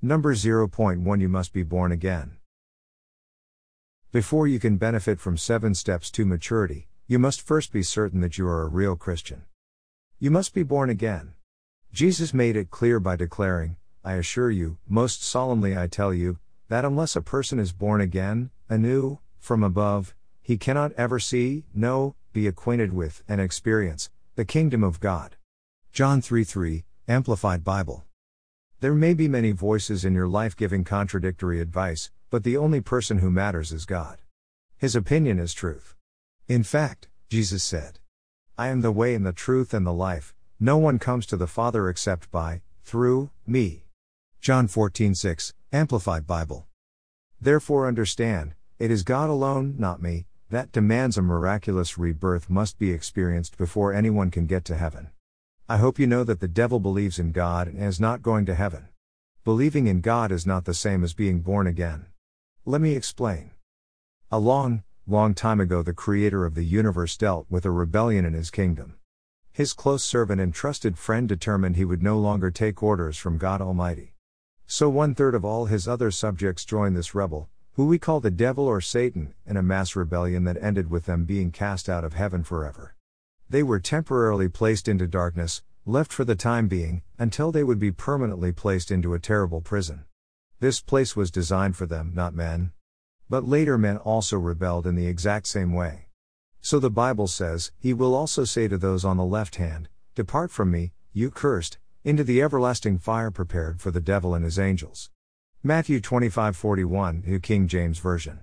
Number 0.1 You must be born again. Before you can benefit from 7 steps to maturity, you must first be certain that you are a real Christian. You must be born again. Jesus made it clear by declaring, I assure you, most solemnly I tell you, that unless a person is born again, anew, from above, he cannot ever see, know, be acquainted with, and experience the kingdom of God. John 3 3, Amplified Bible. There may be many voices in your life giving contradictory advice, but the only person who matters is God. His opinion is truth. In fact, Jesus said, I am the way and the truth and the life, no one comes to the Father except by, through, me. John 14:6, Amplified Bible. Therefore understand, it is God alone, not me, that demands a miraculous rebirth must be experienced before anyone can get to heaven. I hope you know that the devil believes in God and is not going to heaven. Believing in God is not the same as being born again. Let me explain. A long, long time ago, the creator of the universe dealt with a rebellion in his kingdom. His close servant and trusted friend determined he would no longer take orders from God Almighty. So one third of all his other subjects joined this rebel, who we call the devil or Satan, in a mass rebellion that ended with them being cast out of heaven forever. They were temporarily placed into darkness, left for the time being, until they would be permanently placed into a terrible prison. This place was designed for them, not men. But later men also rebelled in the exact same way. So the Bible says, He will also say to those on the left hand, Depart from me, you cursed, into the everlasting fire prepared for the devil and his angels. Matthew 25:41, New King James Version.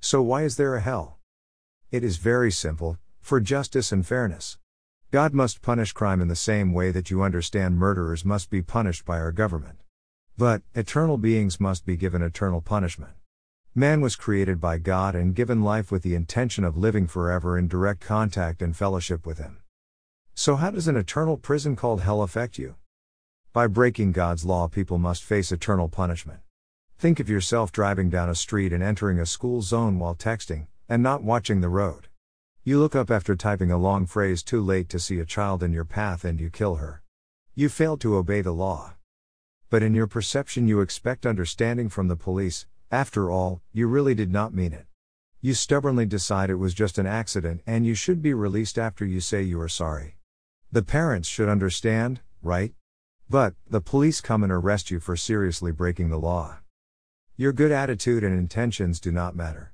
So why is there a hell? It is very simple, for justice and fairness. God must punish crime in the same way that you understand murderers must be punished by our government. But, eternal beings must be given eternal punishment. Man was created by God and given life with the intention of living forever in direct contact and fellowship with Him. So, how does an eternal prison called hell affect you? By breaking God's law, people must face eternal punishment. Think of yourself driving down a street and entering a school zone while texting, and not watching the road. You look up after typing a long phrase too late to see a child in your path and you kill her. You failed to obey the law. But in your perception, you expect understanding from the police, after all, you really did not mean it. You stubbornly decide it was just an accident and you should be released after you say you are sorry. The parents should understand, right? But, the police come and arrest you for seriously breaking the law. Your good attitude and intentions do not matter.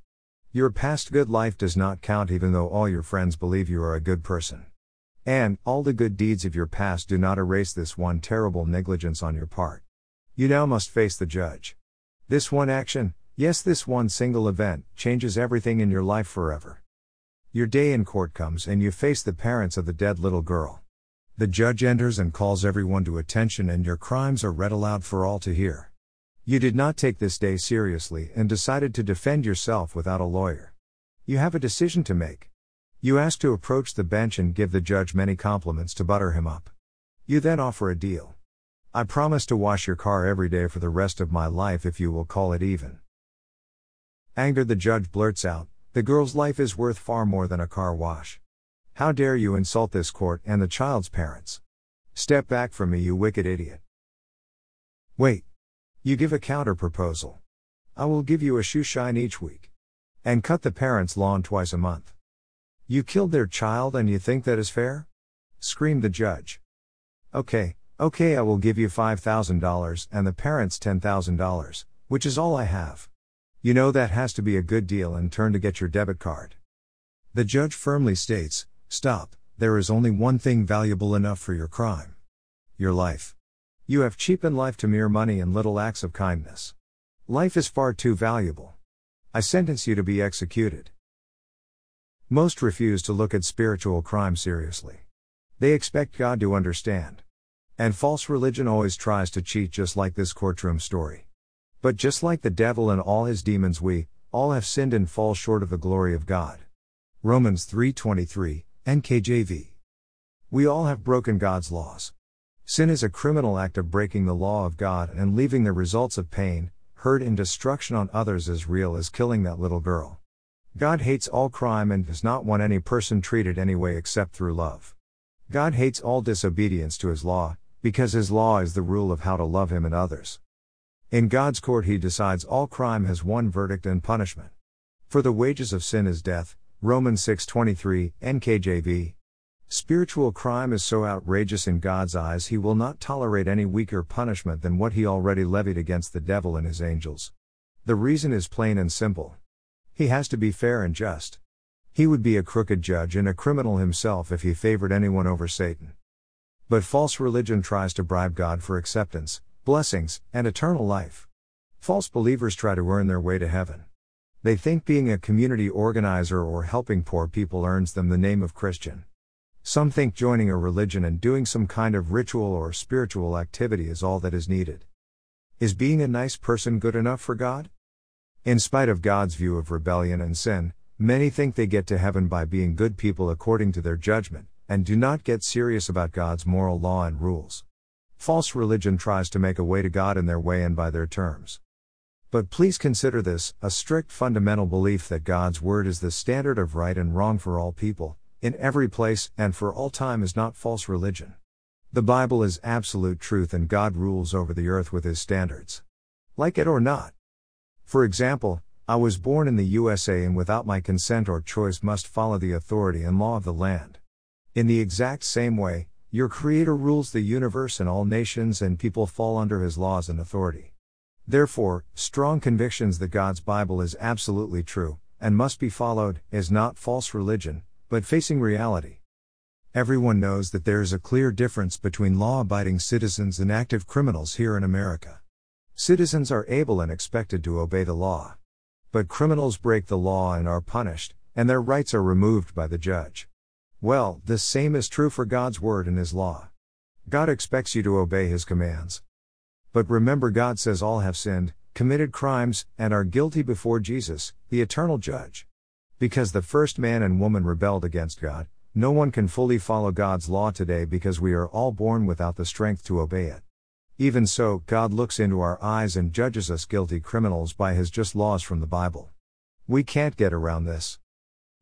Your past good life does not count even though all your friends believe you are a good person. And, all the good deeds of your past do not erase this one terrible negligence on your part. You now must face the judge. This one action, yes, this one single event, changes everything in your life forever. Your day in court comes and you face the parents of the dead little girl. The judge enters and calls everyone to attention, and your crimes are read aloud for all to hear. You did not take this day seriously and decided to defend yourself without a lawyer. You have a decision to make. You ask to approach the bench and give the judge many compliments to butter him up. You then offer a deal. I promise to wash your car every day for the rest of my life if you will call it even. Angered, the judge blurts out, The girl's life is worth far more than a car wash. How dare you insult this court and the child's parents? Step back from me, you wicked idiot. Wait. You give a counter proposal. I will give you a shoe shine each week. And cut the parents' lawn twice a month. You killed their child and you think that is fair? screamed the judge. Okay, okay, I will give you $5,000 and the parents $10,000, which is all I have. You know that has to be a good deal and turn to get your debit card. The judge firmly states Stop, there is only one thing valuable enough for your crime your life. You have cheapened life to mere money and little acts of kindness. Life is far too valuable. I sentence you to be executed. Most refuse to look at spiritual crime seriously. They expect God to understand. And false religion always tries to cheat just like this courtroom story. But just like the devil and all his demons we all have sinned and fall short of the glory of God. Romans 3:23 NKJV. We all have broken God's laws. Sin is a criminal act of breaking the law of God and leaving the results of pain, hurt, and destruction on others as real as killing that little girl. God hates all crime and does not want any person treated any way except through love. God hates all disobedience to His law, because His law is the rule of how to love Him and others. In God's court, He decides all crime has one verdict and punishment. For the wages of sin is death, Romans 6:23, NKJV. Spiritual crime is so outrageous in God's eyes he will not tolerate any weaker punishment than what he already levied against the devil and his angels. The reason is plain and simple. He has to be fair and just. He would be a crooked judge and a criminal himself if he favored anyone over Satan. But false religion tries to bribe God for acceptance, blessings, and eternal life. False believers try to earn their way to heaven. They think being a community organizer or helping poor people earns them the name of Christian. Some think joining a religion and doing some kind of ritual or spiritual activity is all that is needed. Is being a nice person good enough for God? In spite of God's view of rebellion and sin, many think they get to heaven by being good people according to their judgment, and do not get serious about God's moral law and rules. False religion tries to make a way to God in their way and by their terms. But please consider this a strict fundamental belief that God's Word is the standard of right and wrong for all people, in every place, and for all time is not false religion. The Bible is absolute truth and God rules over the earth with His standards. Like it or not. For example, I was born in the USA and without my consent or choice must follow the authority and law of the land. In the exact same way, your Creator rules the universe and all nations, and people fall under His laws and authority. Therefore, strong convictions that God's Bible is absolutely true, and must be followed, is not false religion, but facing reality. Everyone knows that there is a clear difference between law abiding citizens and active criminals here in America. Citizens are able and expected to obey the law. But criminals break the law and are punished, and their rights are removed by the judge. Well, this same is true for God's Word and His law. God expects you to obey His commands. But remember, God says all have sinned, committed crimes, and are guilty before Jesus, the eternal judge. Because the first man and woman rebelled against God, no one can fully follow God's law today because we are all born without the strength to obey it. Even so, God looks into our eyes and judges us guilty criminals by His just laws from the Bible. We can't get around this.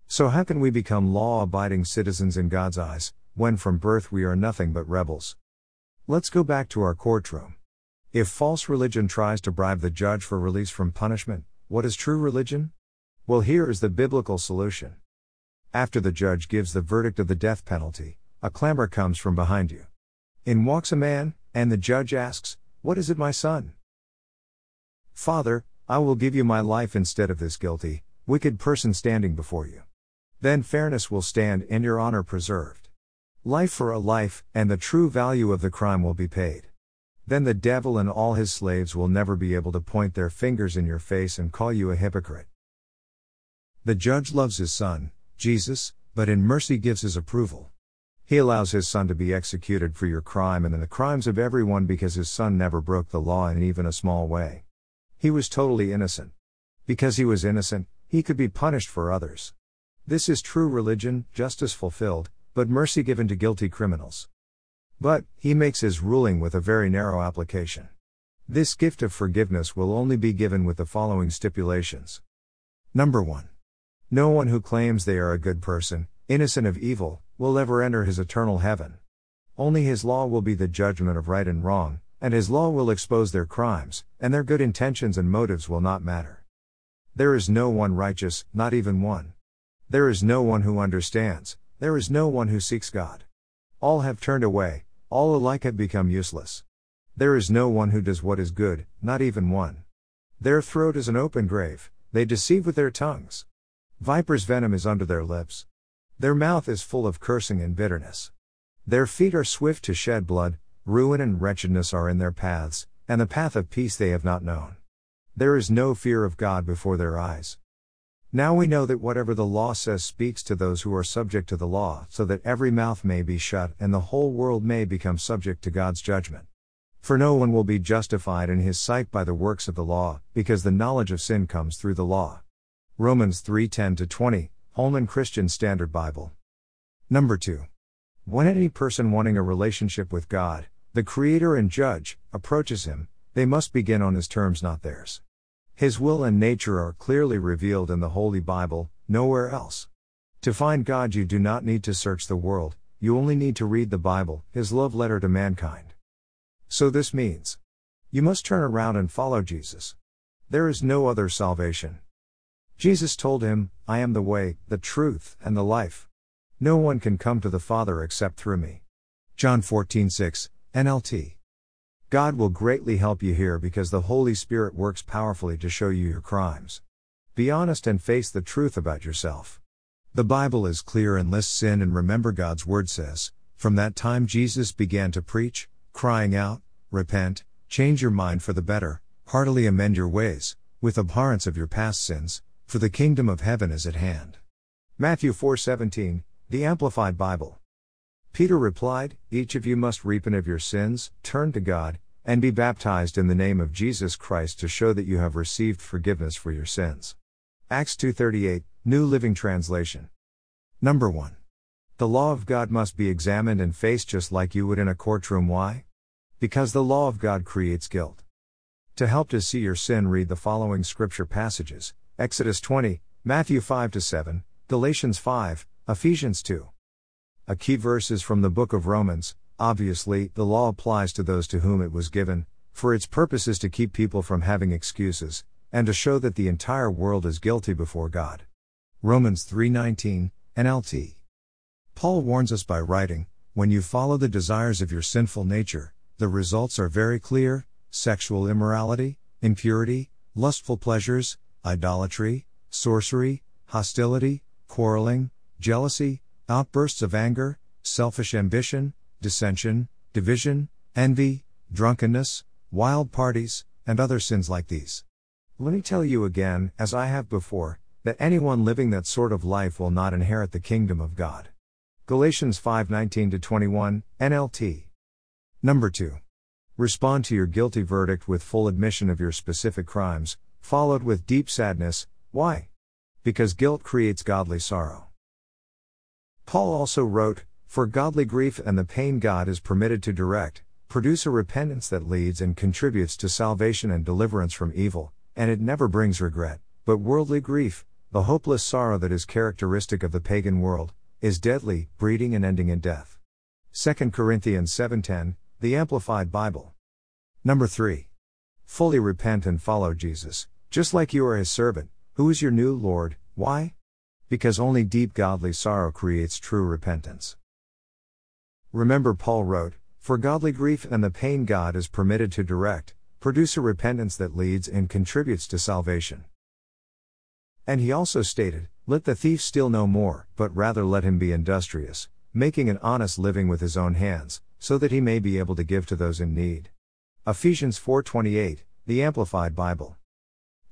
So, how can we become law abiding citizens in God's eyes, when from birth we are nothing but rebels? Let's go back to our courtroom. If false religion tries to bribe the judge for release from punishment, what is true religion? Well, here is the biblical solution. After the judge gives the verdict of the death penalty, a clamor comes from behind you. In walks a man, and the judge asks, What is it, my son? Father, I will give you my life instead of this guilty, wicked person standing before you. Then fairness will stand and your honor preserved. Life for a life, and the true value of the crime will be paid. Then the devil and all his slaves will never be able to point their fingers in your face and call you a hypocrite. The judge loves his son, Jesus, but in mercy gives his approval. He allows his son to be executed for your crime and the crimes of everyone because his son never broke the law in even a small way. He was totally innocent. Because he was innocent, he could be punished for others. This is true religion, justice fulfilled, but mercy given to guilty criminals. But, he makes his ruling with a very narrow application. This gift of forgiveness will only be given with the following stipulations. Number 1. No one who claims they are a good person, innocent of evil, will ever enter his eternal heaven. Only his law will be the judgment of right and wrong, and his law will expose their crimes, and their good intentions and motives will not matter. There is no one righteous, not even one. There is no one who understands, there is no one who seeks God. All have turned away, all alike have become useless. There is no one who does what is good, not even one. Their throat is an open grave, they deceive with their tongues. Viper's venom is under their lips. Their mouth is full of cursing and bitterness. Their feet are swift to shed blood, ruin and wretchedness are in their paths, and the path of peace they have not known. There is no fear of God before their eyes. Now we know that whatever the law says speaks to those who are subject to the law, so that every mouth may be shut and the whole world may become subject to God's judgment. For no one will be justified in his sight by the works of the law, because the knowledge of sin comes through the law. Romans 3:10 20, Holman Christian Standard Bible. Number 2. When any person wanting a relationship with God, the creator and judge, approaches him, they must begin on his terms not theirs. His will and nature are clearly revealed in the Holy Bible, nowhere else. To find God, you do not need to search the world, you only need to read the Bible, His love letter to mankind. So this means You must turn around and follow Jesus. There is no other salvation. Jesus told him, I am the way, the truth, and the life. No one can come to the Father except through me. John 14:6, NLT. God will greatly help you here because the Holy Spirit works powerfully to show you your crimes. Be honest and face the truth about yourself. The Bible is clear and lists sin and remember God's word says, From that time Jesus began to preach, crying out, Repent, change your mind for the better, heartily amend your ways, with abhorrence of your past sins, for the kingdom of heaven is at hand. Matthew 4:17, the Amplified Bible. Peter replied, Each of you must repent of your sins, turn to God, and be baptized in the name of Jesus Christ to show that you have received forgiveness for your sins. Acts 2:38, New Living Translation. Number 1. The law of God must be examined and faced just like you would in a courtroom. Why? Because the law of God creates guilt. To help to see your sin, read the following scripture passages Exodus 20, Matthew 5 7, Galatians 5, Ephesians 2. A key verse is from the book of Romans. Obviously, the law applies to those to whom it was given, for its purpose is to keep people from having excuses, and to show that the entire world is guilty before God. Romans 3:19 NLT. Paul warns us by writing, when you follow the desires of your sinful nature, the results are very clear: sexual immorality, impurity, lustful pleasures, idolatry, sorcery, hostility, quarreling, jealousy, outbursts of anger, selfish ambition, dissension, division, envy, drunkenness, wild parties, and other sins like these. Let me tell you again, as I have before, that anyone living that sort of life will not inherit the kingdom of God. Galatians 5:19 21, NLT. Number 2. Respond to your guilty verdict with full admission of your specific crimes, followed with deep sadness. Why? Because guilt creates godly sorrow. Paul also wrote, For godly grief and the pain God is permitted to direct, produce a repentance that leads and contributes to salvation and deliverance from evil, and it never brings regret, but worldly grief, the hopeless sorrow that is characteristic of the pagan world, is deadly, breeding and ending in death. 2 Corinthians 7:10, the Amplified Bible. Number 3. Fully repent and follow Jesus, just like you are his servant, who is your new Lord. Why? Because only deep godly sorrow creates true repentance. Remember Paul wrote, For godly grief and the pain God is permitted to direct, produce a repentance that leads and contributes to salvation. And he also stated, Let the thief steal no more, but rather let him be industrious, making an honest living with his own hands, so that he may be able to give to those in need. Ephesians 4:28, the Amplified Bible.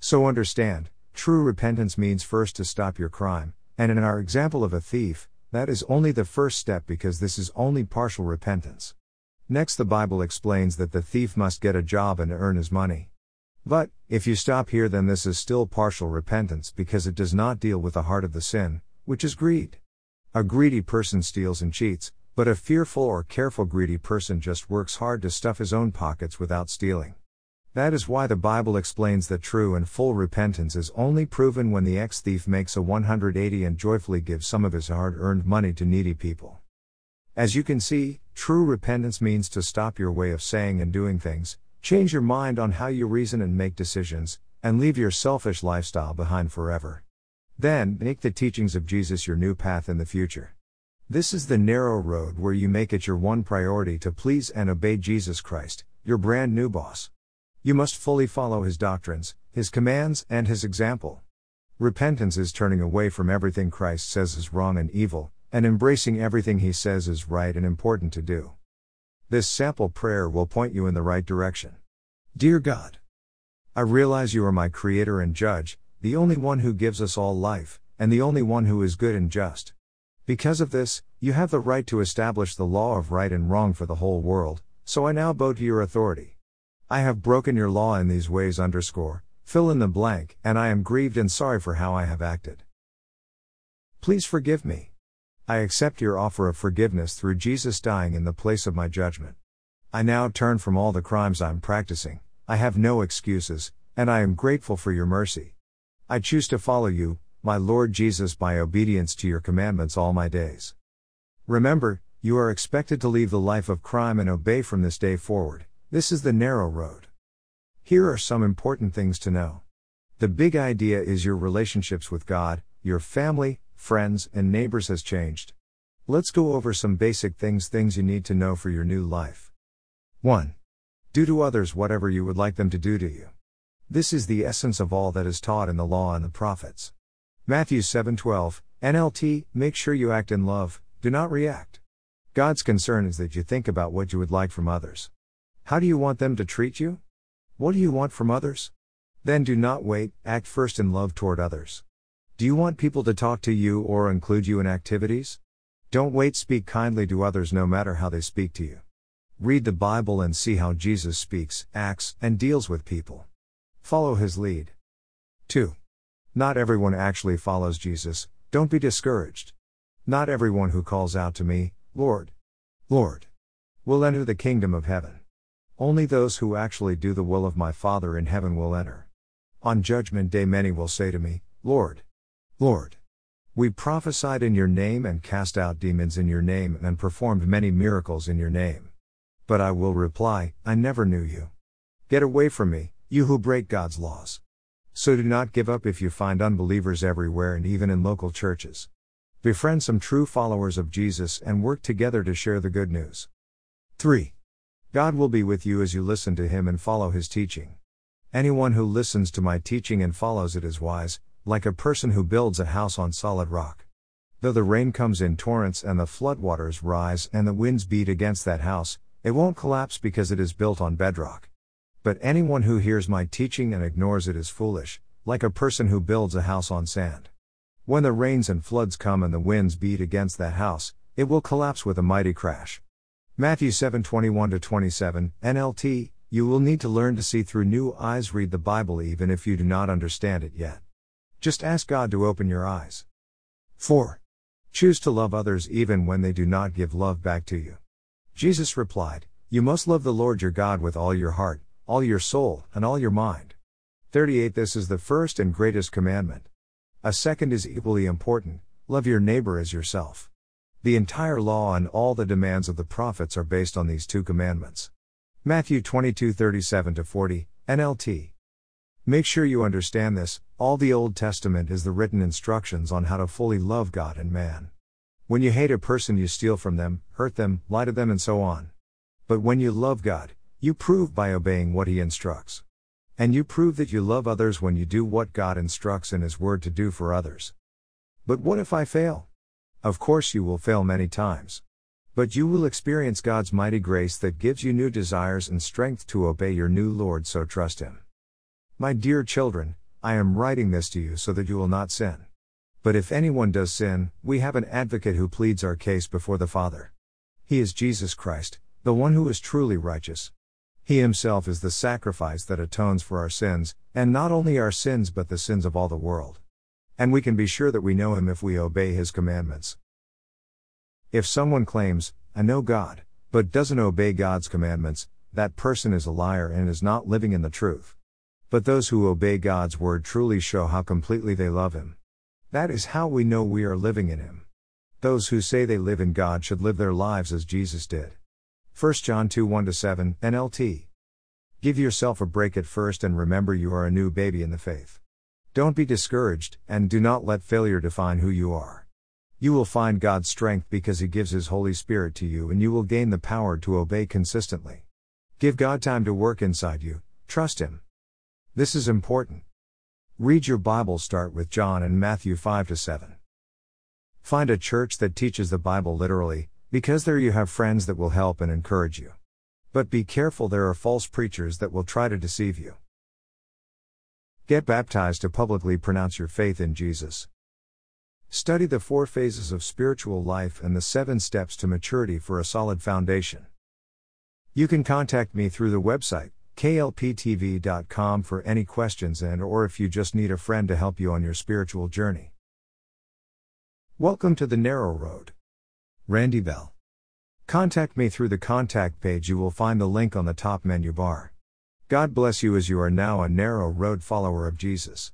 So understand, true repentance means first to stop your crime, and in our example of a thief, that is only the first step because this is only partial repentance. Next, the Bible explains that the thief must get a job and earn his money. But, if you stop here, then this is still partial repentance because it does not deal with the heart of the sin, which is greed. A greedy person steals and cheats, but a fearful or careful greedy person just works hard to stuff his own pockets without stealing. That is why the Bible explains that true and full repentance is only proven when the ex thief makes a 180 and joyfully gives some of his hard earned money to needy people. As you can see, true repentance means to stop your way of saying and doing things, change your mind on how you reason and make decisions, and leave your selfish lifestyle behind forever. Then, make the teachings of Jesus your new path in the future. This is the narrow road where you make it your one priority to please and obey Jesus Christ, your brand new boss. You must fully follow his doctrines, his commands, and his example. Repentance is turning away from everything Christ says is wrong and evil, and embracing everything he says is right and important to do. This sample prayer will point you in the right direction. Dear God, I realize you are my creator and judge, the only one who gives us all life, and the only one who is good and just. Because of this, you have the right to establish the law of right and wrong for the whole world, so I now bow to your authority. I have broken your law in these ways underscore, fill in the blank, and I am grieved and sorry for how I have acted. Please forgive me. I accept your offer of forgiveness through Jesus dying in the place of my judgment. I now turn from all the crimes I'm practicing, I have no excuses, and I am grateful for your mercy. I choose to follow you, my Lord Jesus, by obedience to your commandments all my days. Remember, you are expected to leave the life of crime and obey from this day forward. This is the narrow road. Here are some important things to know. The big idea is your relationships with God, your family, friends, and neighbors has changed. Let's go over some basic things things you need to know for your new life. 1. Do to others whatever you would like them to do to you. This is the essence of all that is taught in the law and the prophets. Matthew 7:12, NLT, make sure you act in love, do not react. God's concern is that you think about what you would like from others. How do you want them to treat you? What do you want from others? Then do not wait, act first in love toward others. Do you want people to talk to you or include you in activities? Don't wait, speak kindly to others no matter how they speak to you. Read the Bible and see how Jesus speaks, acts, and deals with people. Follow his lead. 2. Not everyone actually follows Jesus, don't be discouraged. Not everyone who calls out to me, Lord, Lord, will enter the kingdom of heaven. Only those who actually do the will of my Father in heaven will enter. On judgment day, many will say to me, Lord, Lord, we prophesied in your name and cast out demons in your name and performed many miracles in your name. But I will reply, I never knew you. Get away from me, you who break God's laws. So do not give up if you find unbelievers everywhere and even in local churches. Befriend some true followers of Jesus and work together to share the good news. 3. God will be with you as you listen to Him and follow His teaching. Anyone who listens to my teaching and follows it is wise, like a person who builds a house on solid rock. Though the rain comes in torrents and the floodwaters rise and the winds beat against that house, it won't collapse because it is built on bedrock. But anyone who hears my teaching and ignores it is foolish, like a person who builds a house on sand. When the rains and floods come and the winds beat against that house, it will collapse with a mighty crash. Matthew 7:21 27 NLT You will need to learn to see through new eyes read the Bible even if you do not understand it yet. Just ask God to open your eyes. 4. Choose to love others even when they do not give love back to you. Jesus replied, You must love the Lord your God with all your heart, all your soul, and all your mind. 38 This is the first and greatest commandment. A second is equally important love your neighbor as yourself. The entire law and all the demands of the prophets are based on these two commandments. Matthew 22 37 40, NLT. Make sure you understand this all the Old Testament is the written instructions on how to fully love God and man. When you hate a person, you steal from them, hurt them, lie to them, and so on. But when you love God, you prove by obeying what He instructs. And you prove that you love others when you do what God instructs in His Word to do for others. But what if I fail? Of course, you will fail many times. But you will experience God's mighty grace that gives you new desires and strength to obey your new Lord, so trust Him. My dear children, I am writing this to you so that you will not sin. But if anyone does sin, we have an advocate who pleads our case before the Father. He is Jesus Christ, the one who is truly righteous. He himself is the sacrifice that atones for our sins, and not only our sins but the sins of all the world. And we can be sure that we know him if we obey his commandments. If someone claims, I know God, but doesn't obey God's commandments, that person is a liar and is not living in the truth. But those who obey God's word truly show how completely they love him. That is how we know we are living in him. Those who say they live in God should live their lives as Jesus did. 1 John 2 1 7, NLT. Give yourself a break at first and remember you are a new baby in the faith. Don't be discouraged, and do not let failure define who you are. You will find God's strength because He gives His Holy Spirit to you, and you will gain the power to obey consistently. Give God time to work inside you, trust Him. This is important. Read your Bible, start with John and Matthew 5 7. Find a church that teaches the Bible literally, because there you have friends that will help and encourage you. But be careful, there are false preachers that will try to deceive you. Get baptized to publicly pronounce your faith in Jesus. Study the four phases of spiritual life and the seven steps to maturity for a solid foundation. You can contact me through the website klptv.com for any questions and or if you just need a friend to help you on your spiritual journey. Welcome to the narrow road. Randy Bell. Contact me through the contact page. You will find the link on the top menu bar. God bless you as you are now a narrow road follower of Jesus.